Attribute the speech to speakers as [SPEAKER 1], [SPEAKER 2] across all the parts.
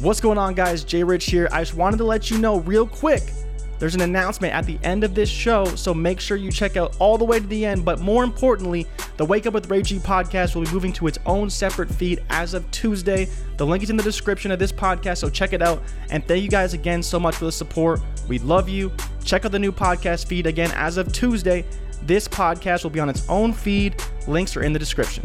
[SPEAKER 1] What's going on, guys? Jay Rich here. I just wanted to let you know real quick there's an announcement at the end of this show, so make sure you check out all the way to the end. But more importantly, the Wake Up with Ray G podcast will be moving to its own separate feed as of Tuesday. The link is in the description of this podcast, so check it out. And thank you guys again so much for the support. We love you. Check out the new podcast feed again as of Tuesday. This podcast will be on its own feed. Links are in the description.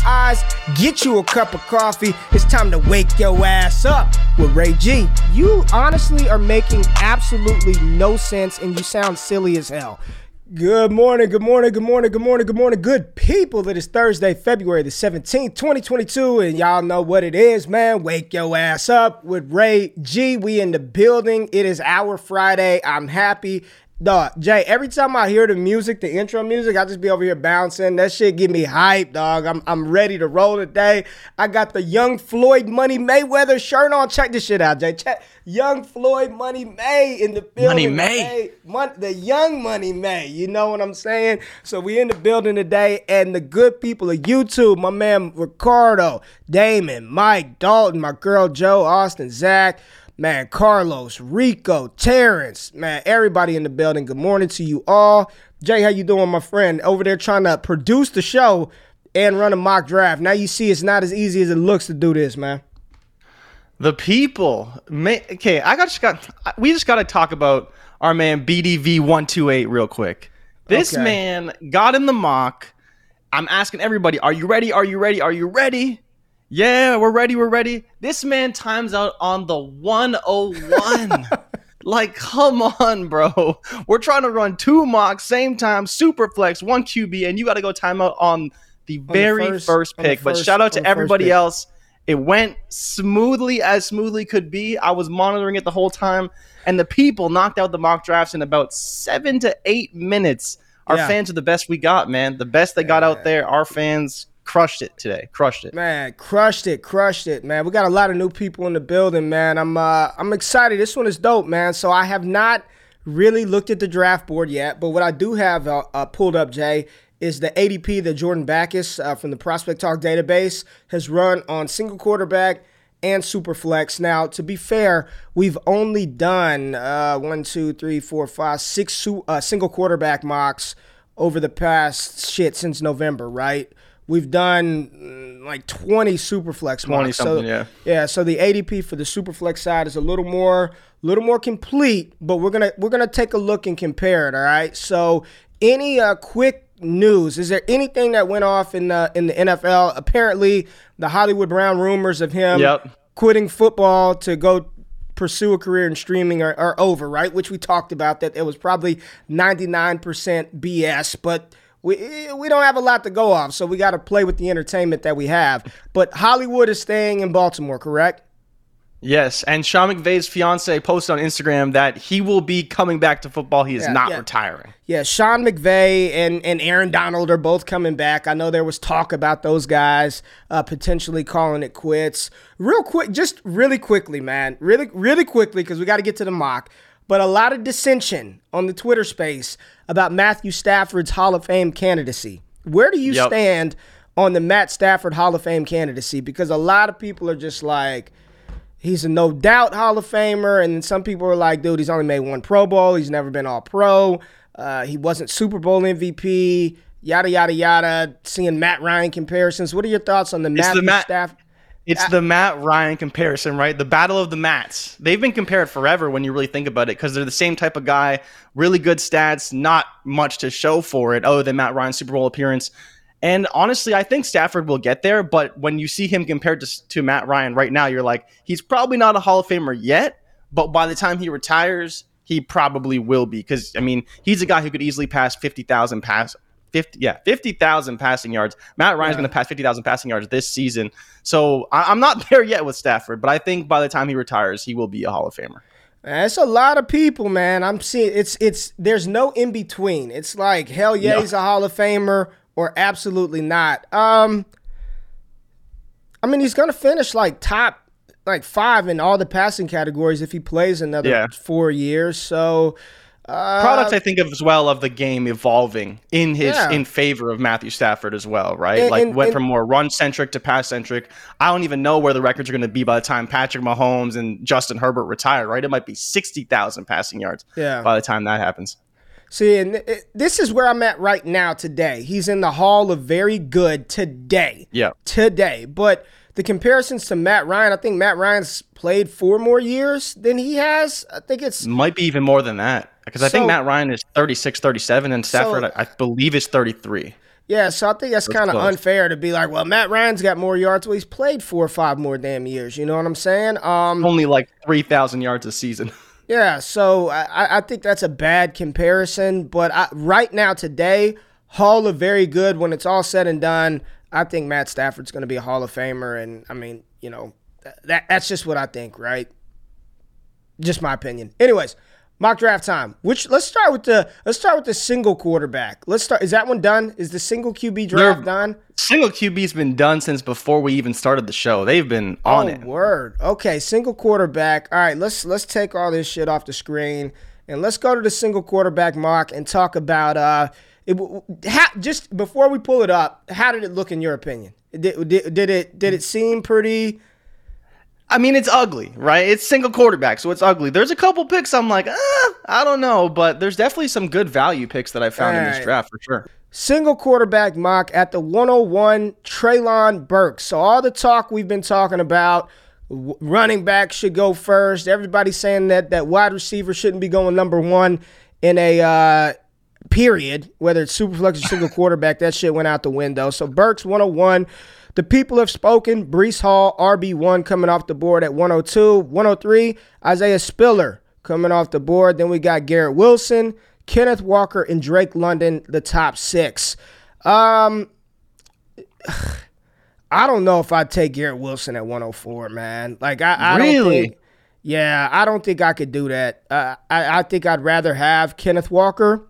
[SPEAKER 2] eyes, get you a cup of coffee. It's time to wake your ass up with Ray G. You honestly are making absolutely no sense and you sound silly as hell. Good morning, good morning, good morning, good morning, good morning, good people. It is Thursday, February the 17th, 2022, and y'all know what it is, man. Wake your ass up with Ray G. We in the building. It is our Friday. I'm happy. Dog, Jay, every time I hear the music, the intro music, I just be over here bouncing. That shit get me hype, dog. I'm, I'm ready to roll today. I got the Young Floyd Money Mayweather shirt on. Check this shit out, Jay. Check Young Floyd Money May in the building.
[SPEAKER 1] Money May.
[SPEAKER 2] Mon- the Young Money May. You know what I'm saying? So we in the building today, and the good people of YouTube, my man Ricardo, Damon, Mike, Dalton, my girl Joe, Austin, Zach man, Carlos, Rico, Terrence, man, everybody in the building. Good morning to you all. Jay, how you doing, my friend? Over there trying to produce the show and run a mock draft. Now you see it's not as easy as it looks to do this, man.
[SPEAKER 1] The people. May, okay, I got just got. We just got to talk about our man BDV one two eight real quick. This
[SPEAKER 2] Okay.
[SPEAKER 1] man got in the mock. I'm asking everybody, are you ready? Are you ready? Are you ready? Yeah, we're ready. We're ready. This man times out on the 101. like, come on, bro. We're trying to run two mocks, same time, super flex, one QB, and you got to go timeout on the
[SPEAKER 2] the
[SPEAKER 1] very
[SPEAKER 2] first-
[SPEAKER 1] first,
[SPEAKER 2] on the
[SPEAKER 1] pick. but shout out to everybody else. It went smoothly as smoothly could be. I was monitoring it the whole time, and the people knocked out the mock drafts in about seven to eight minutes. Our
[SPEAKER 2] Yeah.
[SPEAKER 1] fans are the best we got, man. The best they got out there. Our fans crushed it today. Crushed it.
[SPEAKER 2] Man, crushed it, crushed it, man. We got a lot of new people in the building, man. I'm uh I'm excited. This one is dope, man. So I have not really looked at the draft board yet, but what I do have uh, uh, pulled up, Jay, is the ADP that Jordan Backus uh, from the Prospect Talk database has run on single quarterback and superflex. Now, to be fair, we've only done uh, one, two, three, four, five, six uh, single quarterback mocks over the past shit since November, right? We've done mm, like 20 superflex
[SPEAKER 1] 20
[SPEAKER 2] mocks.
[SPEAKER 1] something,
[SPEAKER 2] so,
[SPEAKER 1] yeah.
[SPEAKER 2] Yeah, so the ADP for the superflex side is a little more a little more complete, but we're going to we're to take a look and compare it, all right? So, any uh, quick news? Is there anything that went off in the in the NFL? Apparently, the Hollywood Brown rumors of him
[SPEAKER 1] Yep.
[SPEAKER 2] quitting football to go pursue a career in streaming are, are over, right? Which we talked about that it was probably 99% BS, but we we don't have a lot to go off, so we got to play with the entertainment that we have. But Hollywood is staying in Baltimore, correct?
[SPEAKER 1] Yes, and Sean McVay's fiance posted on Instagram that he will be coming back to football. He is
[SPEAKER 2] Yeah,
[SPEAKER 1] not
[SPEAKER 2] yeah.
[SPEAKER 1] retiring.
[SPEAKER 2] Yeah, Sean McVay and, and Aaron Donald are both coming back. I know there was talk about those guys uh, potentially calling it quits. Real quick, just really quickly, man. Really, really quickly, because we got to get to the mock. But a lot of dissension on the Twitter space about Matthew Stafford's Hall of Fame candidacy. Where do you
[SPEAKER 1] Yep.
[SPEAKER 2] stand on the Matt Stafford Hall of Fame candidacy? Because a lot of people are just like, he's a no doubt Hall of Famer. And then some people are like, dude, he's only made one Pro Bowl. He's never been all pro. Uh, he wasn't Super Bowl MVP. Yada, yada, yada. Seeing Matt Ryan comparisons. What are your thoughts on the Matthew
[SPEAKER 1] the Matt-
[SPEAKER 2] Stafford?
[SPEAKER 1] It's uh, the Matt Ryan comparison, right? The battle of the Mats. They've been compared forever when you really think about it because they're the same type of guy, really good stats, not much to show for it other than Matt Ryan's Super Bowl appearance. And honestly, I think Stafford will get there, but when you see him compared to, to Matt Ryan right now, you're like, he's probably not a Hall of Famer yet, but by the time he retires, he probably will be because I mean, he's a guy who could easily pass 50,000 pass 50 yeah 50,000 passing yards. Matt Ryan's going to pass 50,000 passing yards this season. So I, I'm not there yet with Stafford, but I think by the time he retires, he will be a Hall of Famer.
[SPEAKER 2] That's a lot of people, man. I'm seeing it's it's there's no in between. It's like hell yeah,
[SPEAKER 1] Yeah.
[SPEAKER 2] he's a Hall of Famer or absolutely not. Um I mean he's gonna finish like top like five in all the passing categories if he plays another
[SPEAKER 1] Yeah.
[SPEAKER 2] four years. So uh,
[SPEAKER 1] Product I think of as well of the game evolving in his
[SPEAKER 2] Yeah.
[SPEAKER 1] in favor of Matthew Stafford as well, right?
[SPEAKER 2] And-
[SPEAKER 1] like
[SPEAKER 2] and-
[SPEAKER 1] went
[SPEAKER 2] and-
[SPEAKER 1] from more run centric to pass centric. I don't even know where the records are going to be by the time Patrick Mahomes and Justin Herbert retire, right? It might be 60,000 passing yards
[SPEAKER 2] Yeah.
[SPEAKER 1] by the time that happens.
[SPEAKER 2] See, and it, this is where I'm at right now today. He's in the Hall of Very Good today.
[SPEAKER 1] Yeah.
[SPEAKER 2] Today. But the comparisons to Matt Ryan, I think Matt Ryan's played four more years than he has. I think it's
[SPEAKER 1] Might be even more than that. Because I
[SPEAKER 2] So-
[SPEAKER 1] think Matt Ryan is 36, 37, and Stafford,
[SPEAKER 2] So-
[SPEAKER 1] I, believe, is 33.
[SPEAKER 2] Yeah, so I think that's kind of unfair to be like, well, Matt Ryan's got more yards. Well, he's played four or five more damn years. You know what I'm saying? Um,
[SPEAKER 1] Only like 3,000 yards a season.
[SPEAKER 2] yeah, so I, I- I think that's a bad comparison. But I, right now, today, Hall of Very Good. When it's all said and done, I think Matt Stafford's going to be a Hall of Famer. And I mean, you know, that that's just what I think, right? Just my opinion. Anyways, mock draft time. Which let's start with the let's start with the single quarterback. Let's start. Is that one done? Is the single QB draft
[SPEAKER 1] They're-
[SPEAKER 2] done?
[SPEAKER 1] Single QB's been done since before we even started the show. They've been on
[SPEAKER 2] oh,
[SPEAKER 1] it.
[SPEAKER 2] Word. Okay, single quarterback. All right, let's let's take all this shit off the screen and let's go to the single quarterback mock and talk about uh it, how, just before we pull it up, how did it look in your opinion? Did, did, did it did it seem pretty
[SPEAKER 1] I mean, it's ugly, right? It's single quarterback, so it's ugly. There's a couple picks I'm like, ah, I don't know, but there's definitely some good value picks that I found in this draft for sure.
[SPEAKER 2] single quarterback mock at the 101 Treylon Burks. So all the talk we've been talking about running back should go first. Everybody's saying that that wide receiver shouldn't be going number 1 in a uh period, whether it's super flex or single quarterback, that shit went out the window. So Burks 101. The people have spoken. Breece Hall, RB1 coming off the board at 102. 103, Isaiah Spiller coming off the board. Then we got Garrett Wilson, Kenneth Walker, and Drake London, the top six. Um, I don't know if I'd take Garrett Wilson at 104, man. Like I, I don't
[SPEAKER 1] Really?
[SPEAKER 2] think. Yeah, I don't think I could do that. Uh, I, I think I'd rather have Kenneth Walker.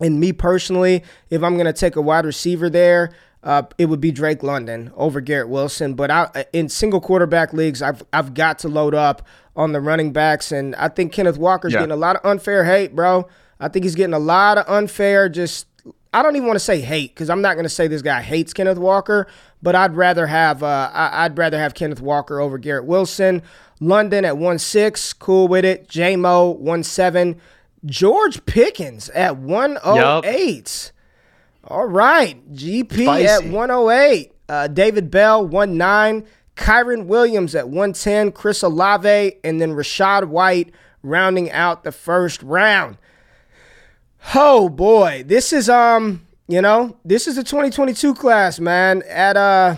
[SPEAKER 2] And me personally, if I'm going to take a wide receiver there, uh, it would be Drake London over Garrett Wilson. But I, in single quarterback leagues, I've I've got to load up on the running backs, and I think Kenneth Walker's
[SPEAKER 1] Yeah.
[SPEAKER 2] getting a lot of unfair hate, bro. I think he's getting a lot of unfair. Just I don't even want to say hate because I'm not going to say this guy hates Kenneth Walker, but I'd rather have uh, I, I'd rather have Kenneth Walker over Garrett Wilson. London at one six, cool with it. J Mo one seven. George Pickens at 108. All right. GP
[SPEAKER 1] Spicy.
[SPEAKER 2] at 108. Uh, David Bell, 1-9. Kyren Williams at 110. Chris Olave, and then Rachaad White rounding out the first round. Oh boy. This is um, you know, this is the 2022 class, man. At uh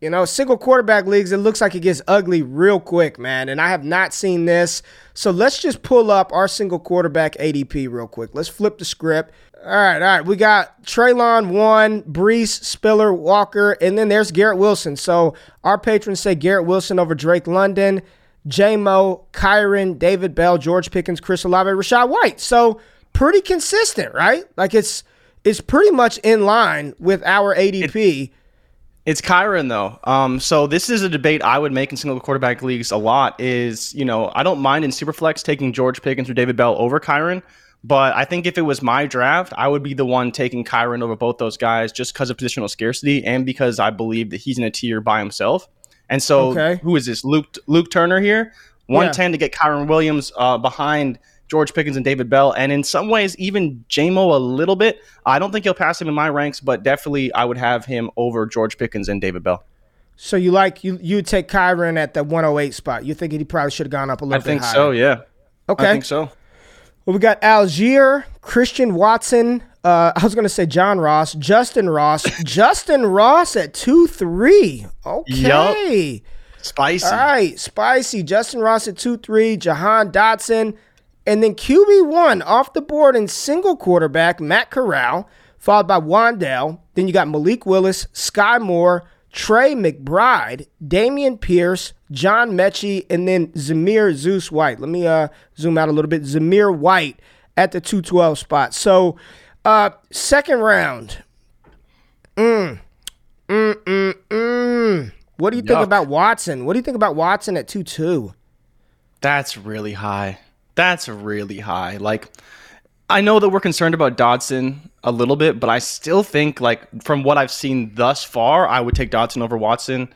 [SPEAKER 2] you know, single quarterback leagues, it looks like it gets ugly real quick, man. And I have not seen this. So let's just pull up our single quarterback ADP real quick. Let's flip the script. All right, all right. We got Treylon one, Breece, Spiller, Walker, and then there's Garrett Wilson. So our patrons say Garrett Wilson over Drake London. J Mo, Kyren, David Bell, George Pickens, Chris Olave, Rachaad White. So pretty consistent, right? Like it's it's pretty much in line with our ADP.
[SPEAKER 1] It's Kyren though. Um, so this is a debate I would make in single quarterback leagues a lot. Is you know I don't mind in superflex taking George Pickens or David Bell over Kyren, but I think if it was my draft, I would be the one taking Kyren over both those guys just because of positional scarcity and because I believe that he's in a tier by himself. And so, okay. who is this? Luke Luke Turner here, one ten yeah. to get Kyren Williams uh, behind George Pickens and David Bell, and in some ways even JMO a little bit. I don't think he'll pass him in my ranks, but definitely I would have him over George Pickens and David Bell.
[SPEAKER 2] So you like you you take Kyren at the 108 spot. You think he probably should have gone up a little I
[SPEAKER 1] think so, yeah.
[SPEAKER 2] Okay.
[SPEAKER 1] I think so.
[SPEAKER 2] Well, we got Allgeier, Christian Watson. Uh, I was going to say John Ross, Justin Ross, Justin Ross at two three. Okay,
[SPEAKER 1] yep. spicy.
[SPEAKER 2] All right, spicy. Justin Ross at two three. Jahan Dotson, and then QB one off the board in single quarterback Matt Corral, followed by Wan'Dale. Then you got Malik Willis, Skyy Moore, Trey McBride, Dameon Pierce, John Metchie, and then Zamir Zeus White. Let me uh, zoom out a little bit. Zamir White at the 212 spot. So, uh, second round. Mm. Mm, mm, mm. What do you Yuck. think about Watson? What do you think about Watson at 2 2?
[SPEAKER 1] That's really high. That's really high. Like, I know that we're concerned about Dotson a little bit, but I still think like from what I've seen thus far, I would take Dotson over Watson.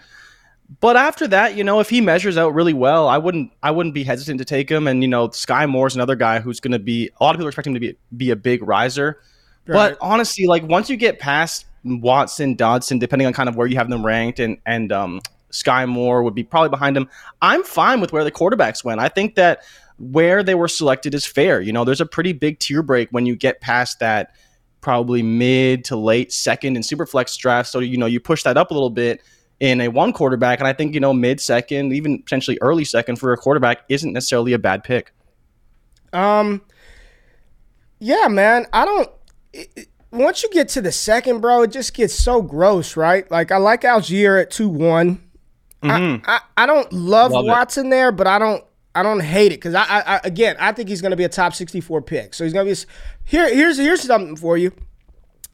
[SPEAKER 1] But after that, you know, if he measures out really well, I wouldn't I wouldn't be hesitant to take him. And you know, Skyy Moore's another guy who's going to be a lot of people expect him to be be a big riser. Right. But honestly, like once you get past Watson, Dotson, depending on kind of where you have them ranked, and and um, Skyy Moore would be probably behind him. I'm fine with where the quarterbacks went. I think that where they were selected is fair. You know, there's a pretty big tier break when you get past that probably mid to late second in superflex draft. So, you know, you push that up a little bit in a one quarterback. And I think, you know, mid second, even potentially early second for a quarterback isn't necessarily a bad pick.
[SPEAKER 2] Um, yeah, man. I don't. It, once you get to the second, bro, it just gets so gross, right? Like I like Allgeier at two one. Mm-hmm. I, I, I don't love, love Watson it. there, but I don't I don't hate it because I, I, again I think he's going to be a top 64 pick. So he's going to be here. Here's here's something for you.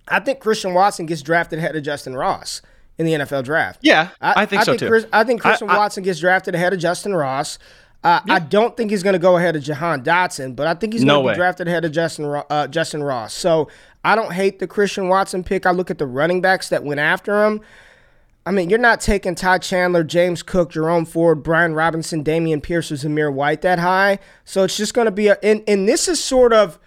[SPEAKER 2] I think Christian Watson gets drafted ahead of Justin Ross in the NFL draft.
[SPEAKER 1] Yeah, I, I think I so think
[SPEAKER 2] too. Chris, I think Christian Watson gets drafted ahead of Justin Ross. Uh, yeah. I don't think he's going to go ahead of Jahan Dotson, but I think he's going to be drafted ahead of Justin uh, Justin Ross. So I don't hate the Christian Watson pick. I look at the running backs that went after him. I mean, you're not taking Ty Chandler, James Cook, Jerome Ford, Brian Robinson, Dameon Pierce, or Zamir White that high. So it's just going to be a. And, and this is sort of.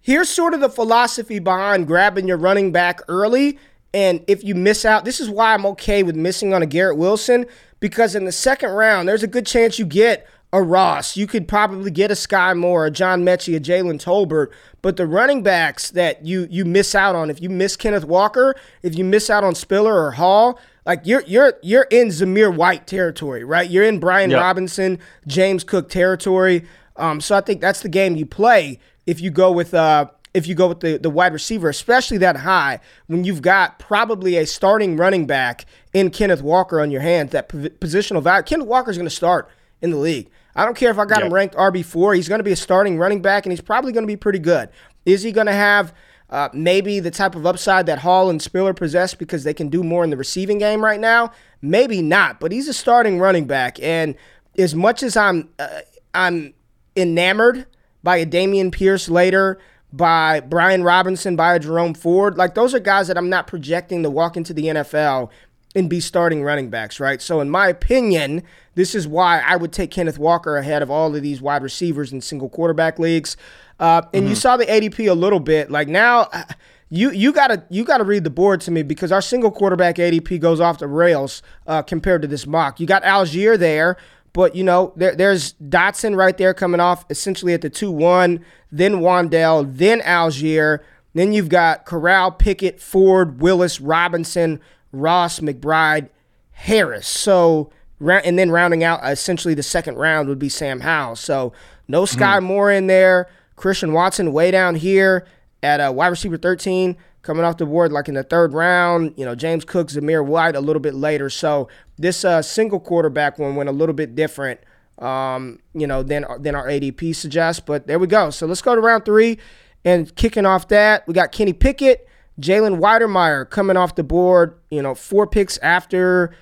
[SPEAKER 2] Here's sort of the philosophy behind grabbing your running back early. And if you miss out, this is why I'm okay with missing on a Garrett Wilson because in the second round, there's a good chance you get a Ross. You could probably get a Skyy Moore, a John Metchie, a Jalen Tolbert. But the running backs that you you miss out on, if you miss Kenneth Walker, if you miss out on Spiller or Hall, like you're you're you're in Zamir White territory, right? You're in Brian yep. Robinson, James Cook territory. Um, so I think that's the game you play if you go with uh if you go with the, the wide receiver, especially that high, when you've got probably a starting running back in Kenneth Walker on your hands, that positional value. Kenneth Walker's going to start in the league. I don't care if I got yep. him ranked RB4. He's going to be a starting running back, and he's probably going to be pretty good. Is he going to have uh, maybe the type of upside that Hall and Spiller possess because they can do more in the receiving game right now. Maybe not, but he's a starting running back, and as much as I'm uh, I'm enamored by a Dameon Pierce later, by Brian Robinson, by a Jerome Ford, like those are guys that I'm not projecting to walk into the NFL and be starting running backs, right? So, in my opinion, this is why I would take Kenneth Walker ahead of all of these wide receivers in single quarterback leagues. Uh, and mm-hmm. you saw the ADP a little bit. Like now, uh, you you gotta you gotta read the board to me because our single quarterback ADP goes off the rails uh, compared to this mock. You got Allgeier there, but you know there, there's Dotson right there coming off essentially at the two one, then Wan'Dale, then Allgeier, then you've got Corral, Pickett, Ford, Willis, Robinson, Ross, McBride, Harris. So and then rounding out essentially the second round would be Sam Howell. So no Sky mm. Moore in there. Christian Watson way down here at a wide receiver 13, coming off the board like in the third round. You know, James Cook, Zamir White a little bit later. So this uh, single quarterback one went a little bit different um, you know, than than our ADP suggests. But there we go. So let's go to round three, and kicking off that we got Kenny Pickett, Jalen Wydermyer coming off the board. You know, four picks after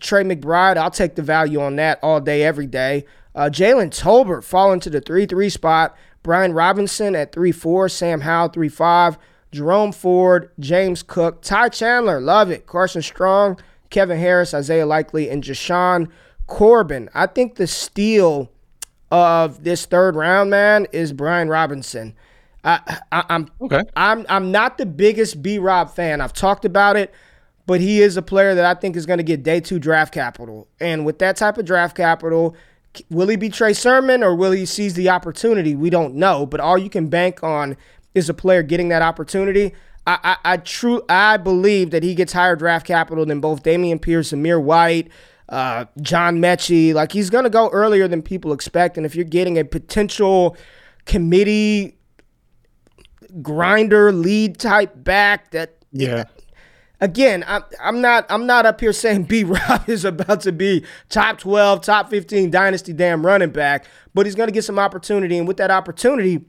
[SPEAKER 2] Trey McBride. I'll take the value on that all day, every day. Uh, Jalen Tolbert falling to the three three spot. Brian Robinson at three four. Sam Howell three five. Jerome Ford, James Cook, Ty Chandler, love it. Carson Strong, Kevin Harris, Isaiah Likely, and Jashaun Corbin. I think the steal of this third round, man, is Brian Robinson. I, I, am okay. I'm I'm not the biggest B Rob fan. I've talked about it, but he is a player that I think is going to get day two draft capital. And with that type of draft capital, will he be Trey Sermon or will he seize the opportunity? We don't know. But all you can bank on is a player getting that opportunity. I, I, I true I believe that he gets higher draft capital than both Dameon Pierce, Zamir White, uh, John Metchie. Like he's gonna go earlier than people expect. And if you're getting a potential committee grinder lead type back, that
[SPEAKER 3] yeah.
[SPEAKER 2] Again, I'm, I'm not I'm not up here saying B Rob is about to be top 12, top 15 dynasty damn running back, but he's going to get some opportunity. And with that opportunity,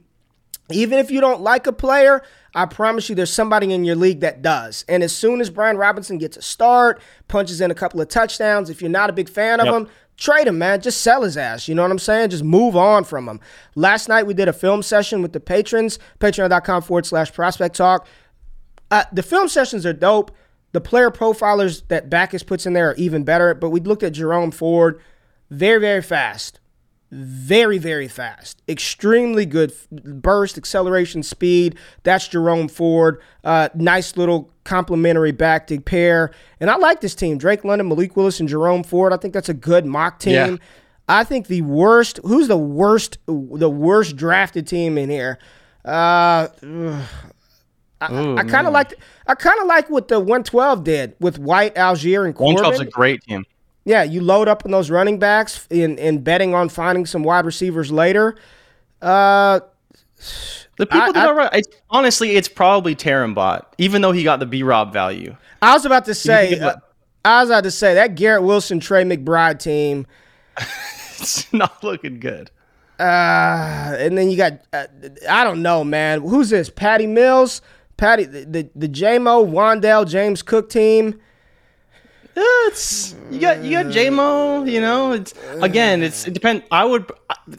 [SPEAKER 2] even if you don't like a player, I promise you there's somebody in your league that does. And as soon as Brian Robinson gets a start, punches in a couple of touchdowns, if you're not a big fan of yep. him, trade him, man. Just sell his ass. You know what I'm saying? Just move on from him. Last night we did a film session with the patrons, patreon.com forward slash prospect talk. Uh, the film sessions are dope. The player profilers that Backus puts in there are even better. But we looked at Jerome Ford, very, very fast very, very fast. Extremely good burst, acceleration, speed. That's Jerome Ford. Uh, nice little complementary back to pair. And I like this team. Drake London, Malik Willis, and Jerome Ford. I think that's a good mock team. Yeah. I think the worst, who's the worst, the worst drafted team in here? Uh, I, Ooh, I kind of like I kind of like what the 112 did with White, Allgeier, and Corbin. 112's
[SPEAKER 1] a great team.
[SPEAKER 2] Yeah, you load up on those running backs in, in betting on finding some wide receivers later. Uh,
[SPEAKER 1] the people I, that I, are right, honestly, it's probably Bot, even though he got the B Rob value.
[SPEAKER 2] I was about to say, uh, I was about to say that Garrett Wilson, Trey McBride team.
[SPEAKER 1] it's not looking good.
[SPEAKER 2] Uh, and then you got, uh, I don't know, man. Who's this? Patty Mills, Patty, the the, the JMO Wan'Dale James Cook team
[SPEAKER 1] it's you got you got JMO, you know. It's again, it's it depends. I would,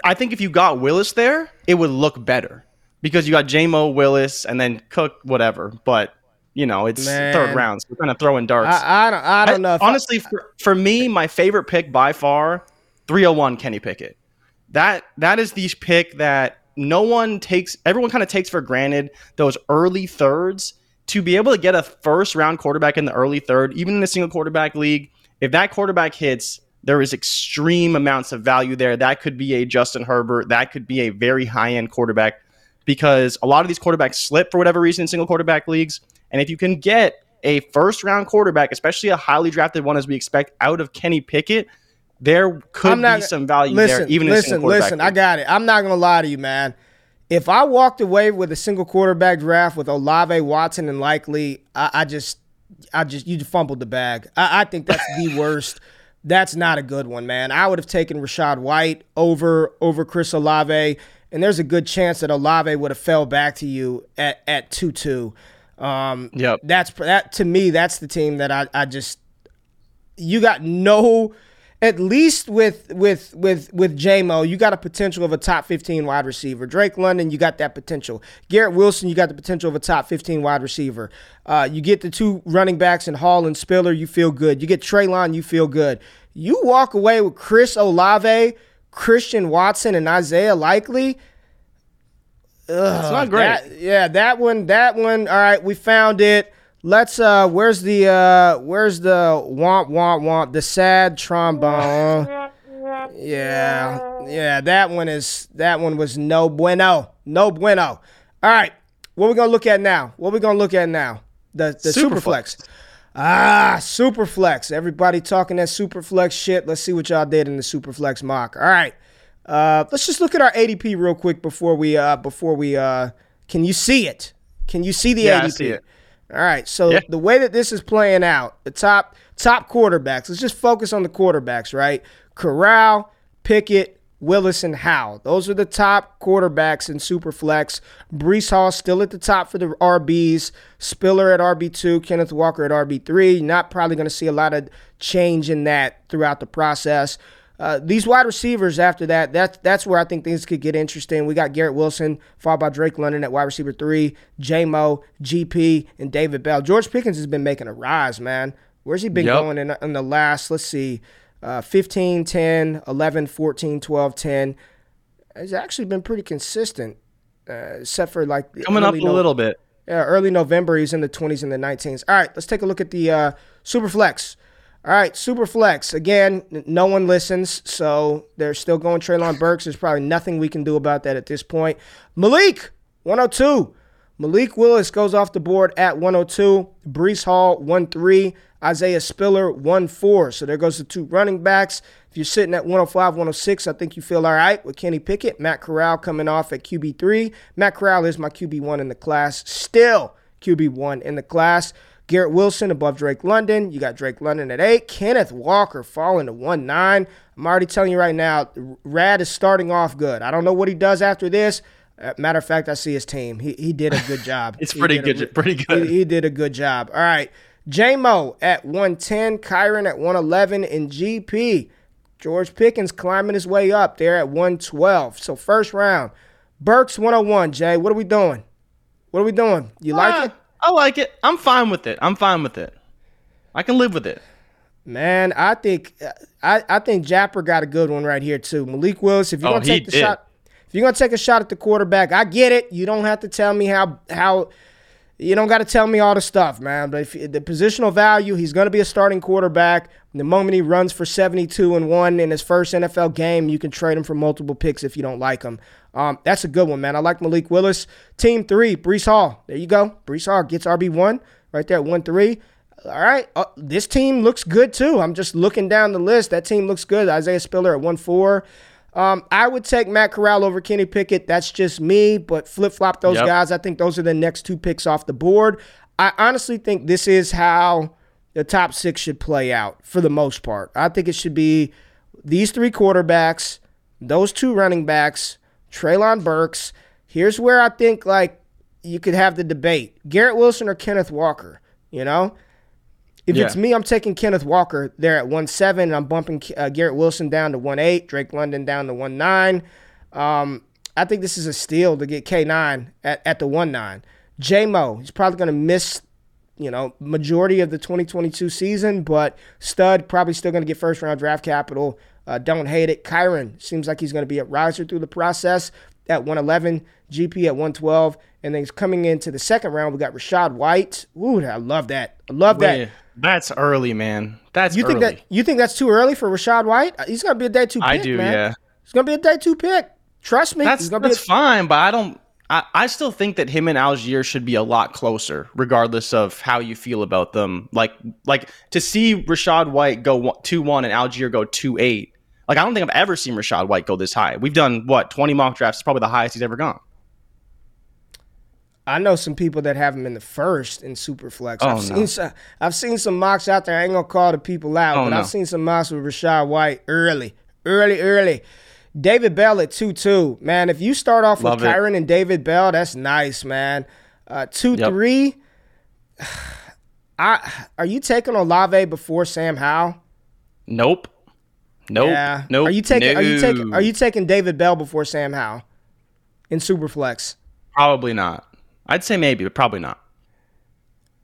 [SPEAKER 1] I think if you got Willis there, it would look better because you got JMO, Willis, and then Cook, whatever. But you know, it's Man. third round, so we're kind of throwing darts.
[SPEAKER 2] I, I don't, I don't know.
[SPEAKER 1] honestly, I, for, for me, my favorite pick by far, 301 Kenny Pickett. That that is the pick that no one takes. Everyone kind of takes for granted those early thirds to be able to get a first round quarterback in the early third, even in a single quarterback league, if that quarterback hits, there is extreme amounts of value there. That could be a Justin Herbert. That could be a very high end quarterback because a lot of these quarterbacks slip for whatever reason in single quarterback leagues. And if you can get a first round quarterback, especially a highly drafted one as we expect out of Kenny Pickett, there could not, be some value listen, there, even
[SPEAKER 2] listen,
[SPEAKER 1] single
[SPEAKER 2] Listen, I got it. I'm not going to lie to you, man. If I walked away with a single quarterback draft with Olave, Watson, and Likely, I, I just, I just, you fumbled the bag. I, I think that's the worst. That's not a good one, man. I would have taken Rachaad White over over Chris Olave, and there's a good chance that Olave would have fell back to you at at two two. Um,
[SPEAKER 1] yep.
[SPEAKER 2] That's that to me. That's the team that I I just you got no at least with with with with JMO, you got a potential of a top 15 wide receiver. Drake London, you got that potential. Garrett Wilson, you got the potential of a top 15 wide receiver. Uh, you get the two running backs in Hall and Spiller, you feel good. You get Treylon, you feel good. You walk away with Chris Olave, Christian Watson, and Isaiah Likely.
[SPEAKER 1] Ugh, it's not great.
[SPEAKER 2] That, yeah, that one, that one. All right, we found it. Let's uh where's the uh where's the womp womp womp the sad trombone? Yeah. Yeah, that one is that one was no bueno. No bueno. All right. What we gonna look at now? What we gonna look at now? The the super flex. Ah, Superflex. Everybody talking that Superflex shit. Let's see what y'all did in the Superflex mock. All right. Uh, let's just look at our ADP real quick before we uh before we uh can you see it? Can you see the
[SPEAKER 1] yeah,
[SPEAKER 2] ADP? I
[SPEAKER 1] see it.
[SPEAKER 2] All right. So yeah. the way that this is playing out, the top top quarterbacks. Let's just focus on the quarterbacks, right? Corral, Pickett, Willis, and Howell. Those are the top quarterbacks in Superflex. Breece Hall still at the top for the RBs. Spiller at RB2, Kenneth Walker at RB3. Not probably going to see a lot of change in that throughout the process. Uh, these wide receivers after that, that's that's where I think things could get interesting. We got Garrett Wilson, followed by Drake London at wide receiver three, J Mo, GP, and David Bell. George Pickens has been making a rise, man. Where's he been yep. going in, in the last, let's see, uh, 15, 10, 11, 14, 12, 10? He's actually been pretty consistent, uh, except for like
[SPEAKER 1] coming up a no- little bit.
[SPEAKER 2] Yeah, early November, he's in the 20s and the 19s. All right, let's take a look at the uh, Super Flex. All right, super flex. Again, no one listens, so they're still going Treylon Burks. There's probably nothing we can do about that at this point. Malik, 102. Malik Willis goes off the board at 102. Breece Hall, 1 3. Isaiah Spiller, 1 4. So there goes the two running backs. If you're sitting at 105, 106, I think you feel all right with Kenny Pickett. Matt Corral coming off at QB3. Matt Corral is my QB1 in the class. Still QB1 in the class. Garrett Wilson above Drake London. You got Drake London at eight. Kenneth Walker falling to one nine. I'm already telling you right now, Rad is starting off good. I don't know what he does after this. Uh, matter of fact, I see his team. He he did a good job.
[SPEAKER 1] it's pretty good. A, pretty good.
[SPEAKER 2] He, he, did a good job. All right. J Mo at 110, Kyren at 111, and GP. George Pickens climbing his way up there at 112. So first round. Burks 101, Jay. What are we doing? What are we doing? You uh, like it?
[SPEAKER 1] I like it. I'm fine with it. I'm fine with it. I can live with it.
[SPEAKER 2] Man, I think I, I think Japper got a good one right here too. Malik Willis, if you're oh, gonna take the did. shot, if you're gonna take a shot at the quarterback, I get it. You don't have to tell me how how you don't got to tell me all the stuff, man. But if the positional value, he's going to be a starting quarterback. The moment he runs for 72 and one in his first NFL game, you can trade him for multiple picks if you don't like him. Um, that's a good one, man. I like Malik Willis. Team three, Breece Hall. There you go. Breece Hall gets RB1 right there at 1 3. All right. Uh, this team looks good too. I'm just looking down the list. That team looks good. Isaiah Spiller at 1 4. Um, I would take Matt Corral over Kenny Pickett. That's just me, but flip flop those yep. guys. I think those are the next two picks off the board. I honestly think this is how the top six should play out for the most part. I think it should be these three quarterbacks, those two running backs, Treylon Burks. Here's where I think like you could have the debate: Garrett Wilson or Kenneth Walker. You know, if yeah. it's me, I'm taking Kenneth Walker there at one seven, and I'm bumping uh, Garrett Wilson down to one eight, Drake London down to one nine. Um, I think this is a steal to get K nine at, at the one nine. J Mo, he's probably going to miss, you know, majority of the 2022 season, but stud probably still going to get first round draft capital. Uh, don't hate it. Kyren seems like he's going to be a riser through the process at 111, GP at 112, and then he's coming into the second round. We got Rachaad White. Ooh, I love that. I love that.
[SPEAKER 1] That's early, man. That's
[SPEAKER 2] you think
[SPEAKER 1] early.
[SPEAKER 2] that you think that's too early for Rachaad White? Uh, he's gonna be a day two. Pick, I do, man. yeah. He's gonna be a day two pick. Trust me.
[SPEAKER 1] That's that's a- fine, but I don't. I, I still think that him and Allgeier should be a lot closer, regardless of how you feel about them. Like like to see Rachaad White go two one and Allgeier go two eight like I don't think I've ever seen Rachaad White go this high. We've done what twenty mock drafts. It's probably the highest he's ever gone.
[SPEAKER 2] I know some people that have him in the first in Superflex. Oh, I've, no. seen some, I've seen some mocks out there. I ain't gonna call the people out, oh, but no. I've seen some mocks with Rachaad White early, early, early. David Bell at two two. Man, if you start off Love with it. Kyren and David Bell, that's nice, man. Uh, two yep. three. I are you taking Olave before Sam Howell?
[SPEAKER 1] Nope. Nope. Yeah. Nope.
[SPEAKER 2] Are you taking no. are you taking are you taking David Bell before Sam Howell in Superflex?
[SPEAKER 1] Probably not. I'd say maybe, but probably not.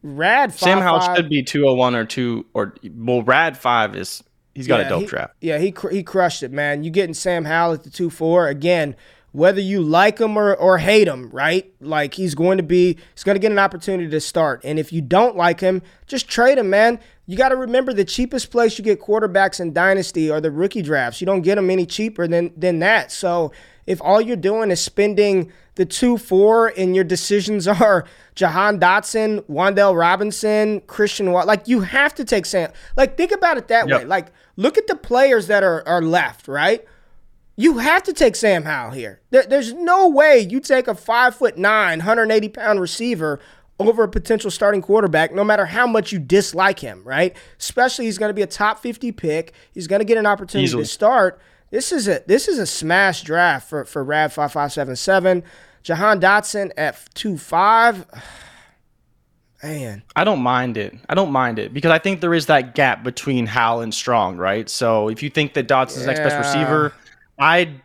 [SPEAKER 2] Rad
[SPEAKER 1] five, Sam Howell five. should be 201 or 2 or well Rad 5 is he's got yeah, a dope
[SPEAKER 2] he,
[SPEAKER 1] trap.
[SPEAKER 2] Yeah, he he crushed it, man. You getting Sam Howell at the 2-4 again whether you like him or, or hate him, right? Like he's going to be, he's going to get an opportunity to start. And if you don't like him, just trade him, man. You got to remember the cheapest place you get quarterbacks in Dynasty are the rookie drafts. You don't get them any cheaper than, than that. So if all you're doing is spending the 2 4 and your decisions are Jahan Dotson, Wan'Dale Robinson, Christian Watt, like you have to take Sam. Like think about it that yep. way. Like look at the players that are, are left, right? You have to take Sam Howell here. There, there's no way you take a five foot nine, 180 pound receiver over a potential starting quarterback, no matter how much you dislike him, right? Especially he's going to be a top 50 pick. He's going to get an opportunity Easily. to start. This is a this is a smash draft for for Rad five five seven seven. Jahan Dotson at two five. Man,
[SPEAKER 1] I don't mind it. I don't mind it because I think there is that gap between Howell and Strong, right? So if you think that Dotson's the next best receiver, I'd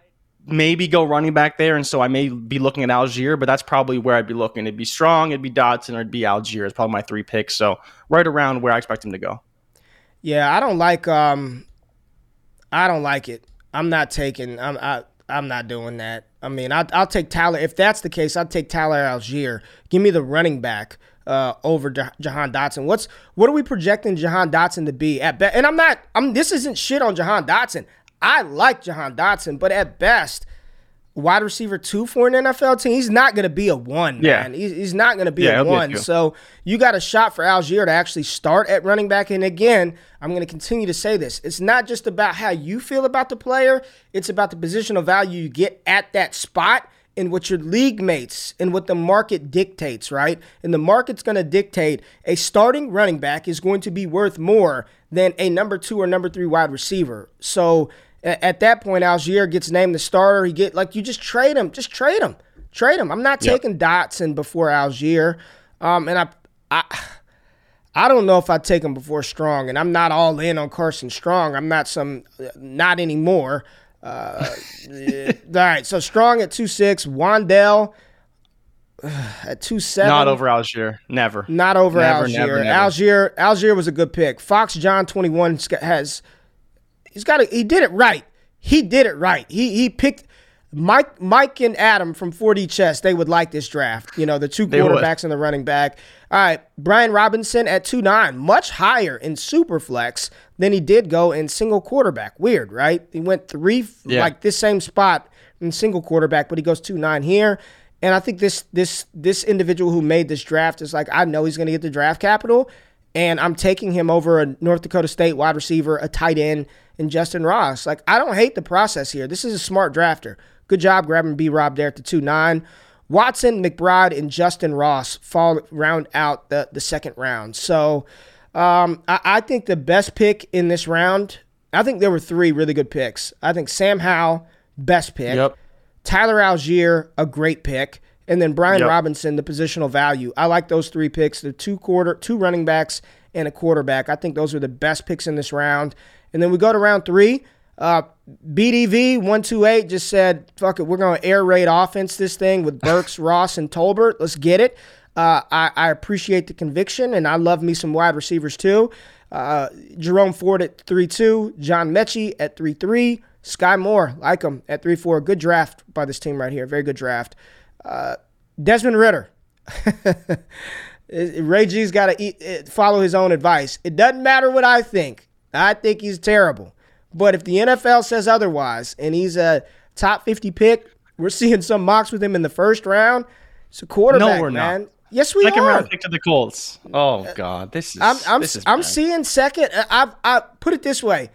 [SPEAKER 1] maybe go running back there, and so I may be looking at Allgeier, but that's probably where I'd be looking. It'd be Strong, it'd be Dotson, or it'd be Allgeier. It's probably my three picks. So right around where I expect him to go.
[SPEAKER 2] yeah, I don't like um, I don't like it. I'm not taking. I'm I, I'm not doing that. I mean, I, I'll take Tyler. If that's the case, I'll take Tyler Allgeier. Give me the running back uh, over Jah- Jahan Dotson. What's what are we projecting Jahan Dotson to be at best? And I'm not. I'm. This isn't shit on Jahan Dotson. I like Jahan Dotson, but at best, wide receiver two for an NFL team, he's not going to be a one.
[SPEAKER 1] Yeah.
[SPEAKER 2] man. He's, he's not going to be
[SPEAKER 1] Yeah,
[SPEAKER 2] a
[SPEAKER 1] he'll be a
[SPEAKER 2] one. So you got a shot for Allgeier to actually start at running back. And again, I'm going to continue to say this. It's not just about how you feel about the player, it's about the positional value you get at that spot and what your league mates and what the market dictates, right? And the market's going to dictate a starting running back is going to be worth more than a number two or number three wide receiver. So at that point, Allgeier gets named the starter. He get like you just trade him, just trade him, trade him. I'm not taking Dotson before Allgeier, um, and I, I, I don't know if I take him before Strong, and I'm not all in on Carson Strong. I'm not some, not anymore. Uh, all right, so Strong at two six, Wan'Dale at two seven.
[SPEAKER 1] Not over Allgeier. Never.
[SPEAKER 2] Not over
[SPEAKER 1] Never,
[SPEAKER 2] Allgeier.
[SPEAKER 1] never, never.
[SPEAKER 2] Allgeier. Allgeier was a good pick. Fox John twenty one has. He's got. He did it right. He did it right. He he picked. Mike, Mike, and Adam from 4D Chess, they would like this draft. You know, the two quarterbacks and the running back. All right, Brian Robinson at 2 9, much higher in super flex than he did go in single quarterback. Weird, right? He went three,
[SPEAKER 1] Yeah.
[SPEAKER 2] like this same spot in single quarterback, but he goes 2 9 here. And I think this this this individual who made this draft is like, I know he's going to get the draft capital, and I'm taking him over a North Dakota State wide receiver, a tight end, and Justin Ross. Like, I don't hate the process here. This is a smart drafter. Good job grabbing B Rob there at the 2 9. Watson, McBride, and Justin Ross fall round out the, the second round. So um, I, I think the best pick in this round, I think there were three really good picks. I think Sam Howell, best pick.
[SPEAKER 1] Yep.
[SPEAKER 2] Tyler Allgeier, a great pick, and then Brian
[SPEAKER 1] Yep.
[SPEAKER 2] Robinson, the positional value. I like those three picks. The two quarter, two running backs, and a quarterback. I think those are the best picks in this round. And then we go to round three. Uh, BDV one two eight just said, "Fuck it, we're going to air raid offense this thing with Burks, Ross, and Tolbert. Let's get it." Uh, I, I appreciate the conviction, and I love me some wide receivers too. Uh, Jerome Ford at three two, John Metchie at three three, Skyy Moore like him at three four. Good draft by this team right here. Very good draft. Uh, Desmond Ridder. Ray G's got to follow his own advice. It doesn't matter what I think. I think he's terrible. But if the NFL says otherwise and he's a top 50 pick, we're seeing some mocks with him in the first round. It's a quarterback, no,
[SPEAKER 1] we're not.
[SPEAKER 2] man. Yes, we
[SPEAKER 1] Second
[SPEAKER 2] are.
[SPEAKER 1] round pick to the Colts. Oh God, this is.
[SPEAKER 2] I'm I'm,
[SPEAKER 1] this is
[SPEAKER 2] I'm seeing second. uh, I've I put it this way.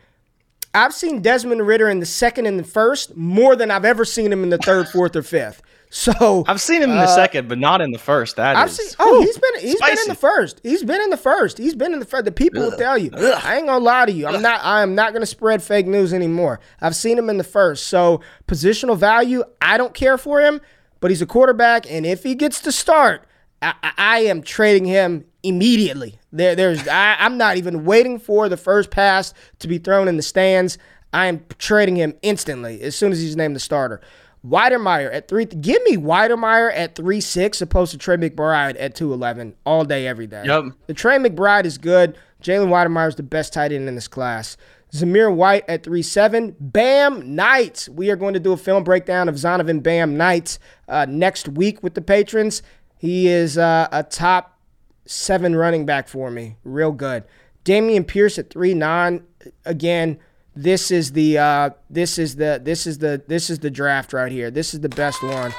[SPEAKER 2] I've seen Desmond Ridder in the second and the first more than I've ever seen him in the third, fourth, or fifth. So
[SPEAKER 1] I've seen him in the uh, second, but not in the first. That
[SPEAKER 2] I've
[SPEAKER 1] is-
[SPEAKER 2] seen. Oh,
[SPEAKER 1] Whew,
[SPEAKER 2] he's been he's been in the first. He's been in the first. He's been in the first. The people will tell you. I ain't gonna lie to you. I'm not. I am not gonna spread fake news anymore. I've seen him in the first. So positional value, I don't care for him, but he's a quarterback, and if he gets to start, I, I, I am trading him immediately. There, there's. I, I'm not even waiting for the first pass to be thrown in the stands. I am trading him instantly as soon as he's named the starter. Wydermyer at three. Give me Wydermyer at three six, opposed to Trey McBride at two eleven all day, every day.
[SPEAKER 1] Yep.
[SPEAKER 2] The Trey McBride is good. Jalen Wydermyer is the best tight end in this class. Zamir White at three seven. Bam Knights. We are going to do a film breakdown of Zonovan Bam Knights uh, next week with the patrons. He is uh, a top seven running back for me. Real good. Dameon Pierce at three nine. Again, this is the uh, this is the this is the this is the draft right here. This is the best one.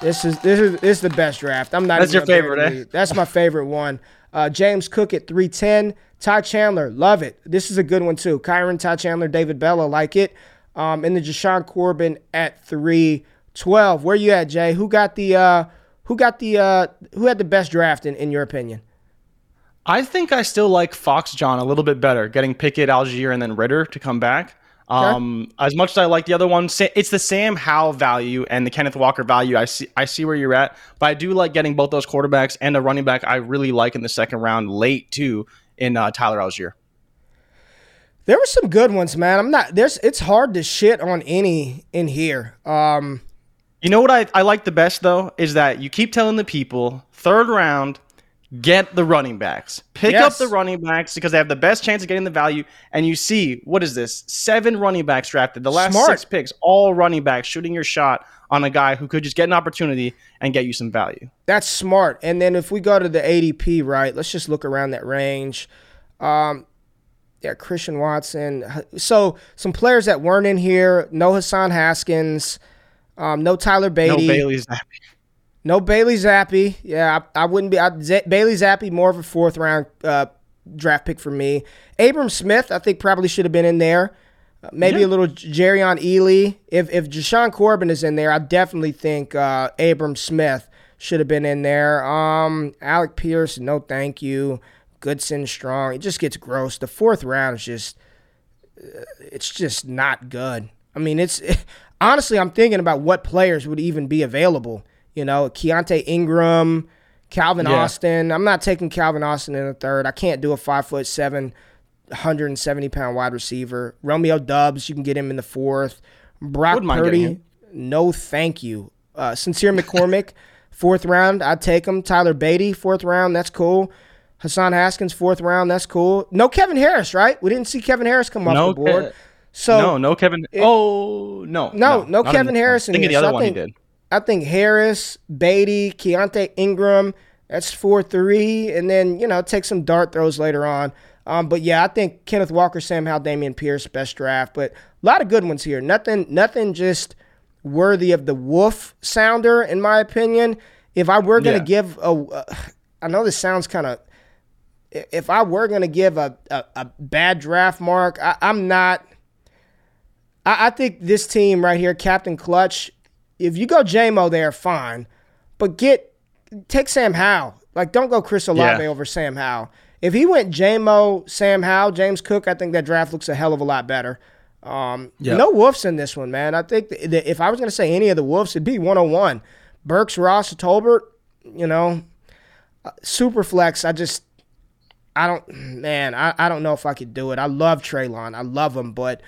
[SPEAKER 2] This is this is this is the best draft. I'm not.
[SPEAKER 1] That's your favorite, eh?
[SPEAKER 2] That's my favorite one. Uh, James Cook at 310. Ty Chandler, love it. This is a good one too. Kyren, Ty Chandler, David Bella, like it. Um, and then Jashaun Corbin at 312. Where you at, Jay? Who got the uh, who got the uh, who had the best draft in, in your opinion?
[SPEAKER 1] I think I still like Fox John a little bit better, getting Pickett, Allgeier, and then Ridder to come back. Um, as much as I like the other one, it's the Sam Howell value and the Kenneth Walker value. I see, I see where you're at, but I do like getting both those quarterbacks and a running back. I really like in the second round, late too, in uh, Tyler Allgeier.
[SPEAKER 2] There were some good ones, man. I'm not there's. It's hard to shit on any in here. Um,
[SPEAKER 1] you know what I, I like the best though is that you keep telling the people third round get the running backs. Pick yes. up the running backs because they have the best chance of getting the value. And you see, what is this? Seven running backs drafted. The last Smart. six picks, all running backs, shooting your shot on a guy who could just get an opportunity and get you some value.
[SPEAKER 2] That's smart. And then if we go to the ADP, right, let's just look around that range. Um, yeah, Christian Watson. So some players that weren't in here, no Hassan Haskins, um, no Tyler Badie.
[SPEAKER 1] No Bailey Zappe.
[SPEAKER 2] No Bailey Zappe. Yeah, I, I wouldn't be. I, Z- Bailey Zappe, more of a fourth round uh, draft pick for me. Abram Smith, I think probably should have been in there. Uh, maybe yeah. a little Jerrion Ealy. If if Jashaun Corbin is in there, I definitely think uh, Abram Smith should have been in there. Um, Alec Pierce, no thank you. Goodson, Strong. It just gets gross. The fourth round is just, uh, it's just not good. I mean, it's honestly, I'm thinking about what players would even be available. You know, Keaontay Ingram, Calvin yeah. Austin. I'm not taking Calvin Austin in the third. I can't do a five foot seven, 170 pound wide receiver. Romeo Doubs, you can get him in the fourth. Brock Purdy, no thank you. Uh, Sincere McCormick, fourth round, I'd take him. Tyler Badie, fourth round, that's cool. Hassan Haskins, fourth round, that's cool. No Kevin Harris, right? We didn't see Kevin Harris come off no the board. Ke-
[SPEAKER 1] so no, no Kevin. It, oh no,
[SPEAKER 2] no, no, no Kevin Harris.
[SPEAKER 1] I think the other so one think, he did.
[SPEAKER 2] I think Harris, Badie, Keaontay Ingram. That's four three, and then you know take some dart throws later on. Um, but yeah, I think Kenneth Walker, Sam Howell, Dameon Pierce, best draft. But a lot of good ones here. Nothing, nothing just worthy of the wolf sounder, in my opinion. If I were gonna yeah. give a, uh, I know this sounds kind of if I were going to give a, a, a, bad draft mark, I, am not. I, I, think this team right here, Captain Clutch, if you go JMO there, fine. But get take Sam Howell. Like, don't go Chris Olave yeah. over Sam Howell. If he went JMO, Sam Howell, James Cook, I think that draft looks a hell of a lot better. Um, yep. No Wolves in this one, man. I think that if I was going to say any of the Wolves, it'd be 101. Burks, Ross, Tolbert, you know, uh, super flex. I just I don't, man, I, I don't know if I could do it. I love Treylon. I love him, but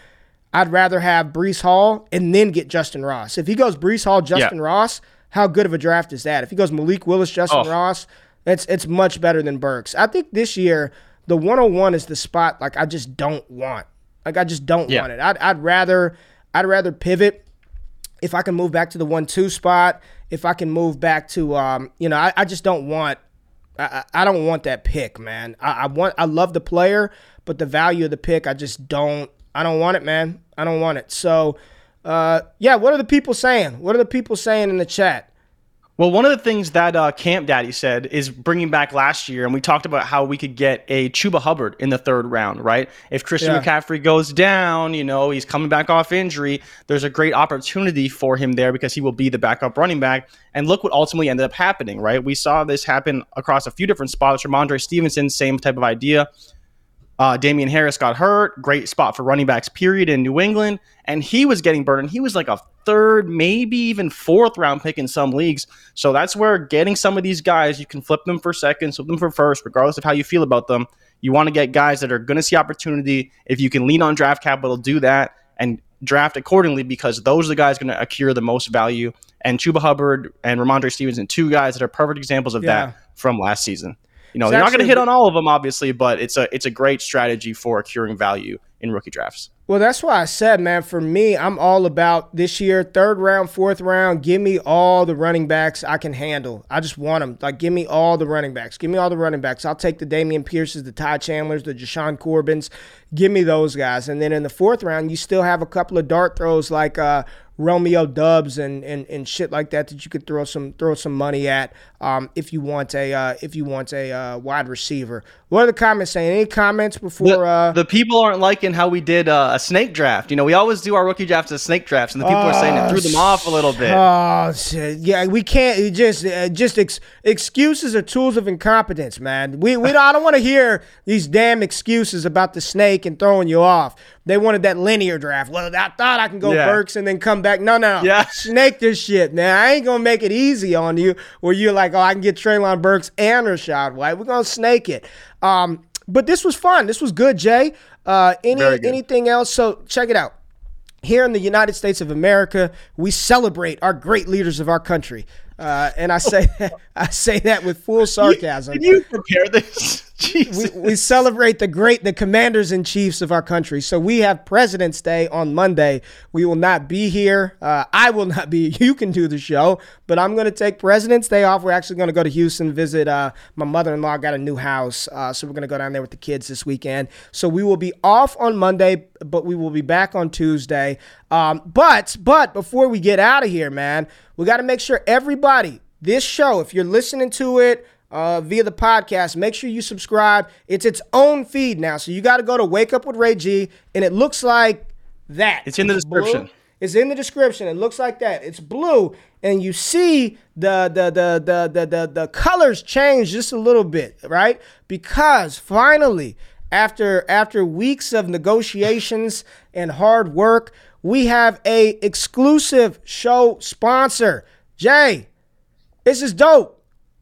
[SPEAKER 2] I'd rather have Breece Hall and then get Justin Ross. If he goes Breece Hall, Justin yeah. Ross, how good of a draft is that? If he goes Malik Willis, Justin oh. Ross, it's it's much better than Burks. I think this year the 101 is the spot like I just don't want. Like I just don't yeah. want it. I'd, I'd rather I'd rather pivot if I can move back to the one two spot. If I can move back to um, you know, I, I just don't want I, I don't want that pick, man. I, I want I love the player, but the value of the pick, I just don't. I don't want it, man. I don't want it. So, uh, yeah. What are the people saying? What are the people saying in the chat?
[SPEAKER 1] Well, one of the things that uh, Camp Daddy said is bringing back last year, and we talked about how we could get a Chuba Hubbard in the third round, right? If Christian yeah. McCaffrey goes down, you know, he's coming back off injury, there's a great opportunity for him there because he will be the backup running back. And look what ultimately ended up happening, right? We saw this happen across a few different spots. Rhamondre Stevenson, same type of idea. Uh, Damien Harris got hurt. Great spot for running backs, period, in New England. And he was getting burned. He was like a third, maybe even fourth round pick in some leagues. So that's where getting some of these guys, you can flip them for seconds, flip them for first, regardless of how you feel about them. You want to get guys that are going to see opportunity. If you can lean on draft capital, do that and draft accordingly because those are the guys going to accrue the most value. And Chuba Hubbard and Rhamondre Stevenson, two guys that are perfect examples of yeah. that from last season. You know, it's they're not going to hit on all of them, obviously, but it's a it's a great strategy for accruing value in rookie drafts.
[SPEAKER 2] Well, that's why I said, man, for me, I'm all about this year, third round, fourth round. Give me all the running backs I can handle. I just want them. Like, give me all the running backs. Give me all the running backs. I'll take the Dameon Pierces, the Ty Chandlers, the Jashaun Corbins. Give me those guys. And then in the fourth round, you still have a couple of dart throws like uh, Romeo Doubs and, and and shit like that that you could throw some throw some money at um, if you want a uh, if you want a uh, wide receiver. What are the comments saying? Any comments before?
[SPEAKER 1] The,
[SPEAKER 2] uh,
[SPEAKER 1] the people aren't liking how we did uh, a snake draft. You know, we always do our rookie drafts as snake drafts, and the people are saying it threw them off a little bit.
[SPEAKER 2] Oh, shit. yeah, we can't just uh, just ex- excuses are tools of incompetence, man. We we don't, I don't want to hear these damn excuses about the snake and throwing you off. They wanted that linear draft. Well, I thought I can go
[SPEAKER 1] Yeah.
[SPEAKER 2] Burks and then come back. No, no, no.
[SPEAKER 1] Yeah.
[SPEAKER 2] Snake this shit, man. I ain't gonna make it easy on you where you're like, oh, I can get Treylon Burks and Rachaad White. We're gonna snake it. Um, but this was fun. This was good, Jay. Uh, any
[SPEAKER 1] good.
[SPEAKER 2] anything else? So check it out. Here in the United States of America, we celebrate our great leaders of our country, uh, and I say I say that with full sarcasm.
[SPEAKER 1] Did you prepare this?
[SPEAKER 2] We, we celebrate the great, the commanders in chiefs of our country. So we have President's Day on Monday. We will not be here. Uh, I will not be. You can do the show, but I'm going to take President's Day off. We're actually going to go to Houston, visit uh, my mother in law. Got a new house, uh, so we're going to go down there with the kids this weekend. So we will be off on Monday, but we will be back on Tuesday. Um, but but before we get out of here, man, we got to make sure everybody this show, if you're listening to it uh, via the podcast, make sure you subscribe. It's its own feed now, so you got to go to Wake Up with Ray G, and it looks like that.
[SPEAKER 1] It's in the
[SPEAKER 2] blue.
[SPEAKER 1] description.
[SPEAKER 2] It's in the description. It looks like that. It's blue, and you see the the the the the the, the colors change just a little bit, right? Because finally, after after weeks of negotiations and hard work, we have a exclusive show sponsor. Jay, this is dope.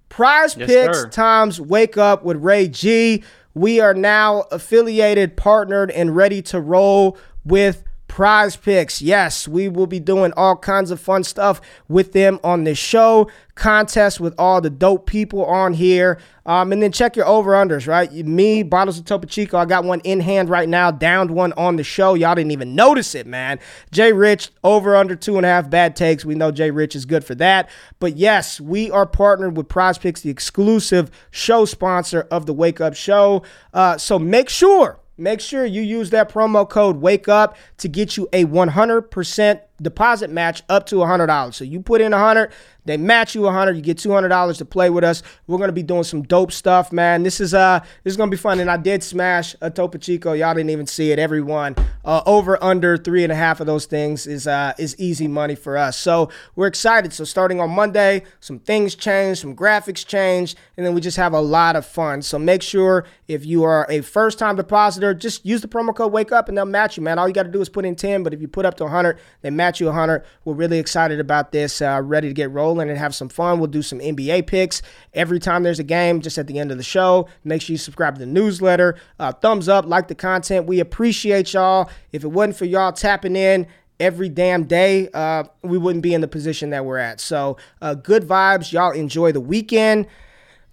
[SPEAKER 2] Prize
[SPEAKER 1] Yes,
[SPEAKER 2] Picks
[SPEAKER 1] sir.
[SPEAKER 2] times Wake Up with Ray G. We are now affiliated, partnered, and ready to roll with Prize Picks. Yes, we will be doing all kinds of fun stuff with them on this show. Contests with all the dope people on here. Um, and then check your over unders, right? Me, Bottles of Topo Chico, I got one in hand right now, downed one on the show. Y'all didn't even notice it, man. Jay Rich, over under two and a half bad takes. We know Jay Rich is good for that. But yes, we are partnered with Prize Picks, the exclusive show sponsor of the Wake Up Show. Uh, so make sure Make sure you use that promo code WAKE UP to get you a 100% deposit match up to $100. So you put in 100, they match you 100, you get $200 to play with us. We're going to be doing some dope stuff, man. This is uh this is to be fun. And I did smash a Topo Chico. Y'all didn't even see it. Everyone uh, over under three and a half of those things is uh is easy money for us. So we're excited. So starting on Monday, some things change, some graphics change, and then we just have a lot of fun. So make sure if you are a first time depositor, just use the promo code wake up and they'll match you, man. All you got to do is put in 10, but if you put up to 100, they match you 100. We're really excited about this, uh, ready to get rolling and have some fun. We'll do some NBA picks every time there's a game, just at the end of the show. Make sure you subscribe to the newsletter. Uh, thumbs up, like the content. We appreciate y'all. If it wasn't for y'all tapping in, every damn day, uh, we wouldn't be in the position that we're at. So, uh, good vibes. Y'all enjoy the weekend.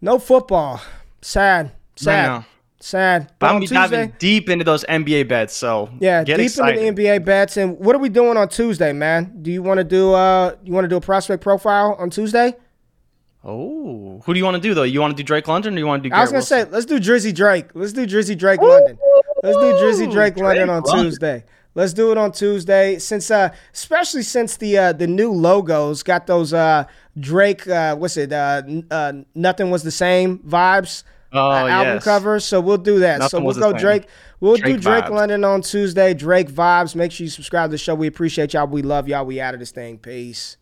[SPEAKER 2] No football. Sad. Sad.
[SPEAKER 1] know.
[SPEAKER 2] Sad. But
[SPEAKER 1] But I'm be diving deep into those NBA bets. So
[SPEAKER 2] yeah,
[SPEAKER 1] get
[SPEAKER 2] deep
[SPEAKER 1] excited.
[SPEAKER 2] into the NBA bets. And what are we doing on Tuesday, man? Do you want to do uh you want to do a prospect profile on Tuesday?
[SPEAKER 1] Oh, who do you want to do though? You want to do Drake London or you want to do?
[SPEAKER 2] I was gonna
[SPEAKER 1] Garrett
[SPEAKER 2] say let's do Drizzy Drake. Let's do Drizzy Drake London. Let's do Drizzy Drake London on
[SPEAKER 1] London.
[SPEAKER 2] Tuesday. Let's do it on Tuesday. Since uh especially since the uh the new logos got those uh Drake uh what's it uh, uh nothing was the same vibes
[SPEAKER 1] Oh,
[SPEAKER 2] uh, album
[SPEAKER 1] yes.
[SPEAKER 2] covers. So we'll do that. so we'll go. Drake. We'll do
[SPEAKER 1] Drake
[SPEAKER 2] Drake
[SPEAKER 1] vibes.
[SPEAKER 2] London on Tuesday. Drake vibes. Make sure you subscribe to the show. We appreciate y'all. We love y'all. We out of this thing. Peace.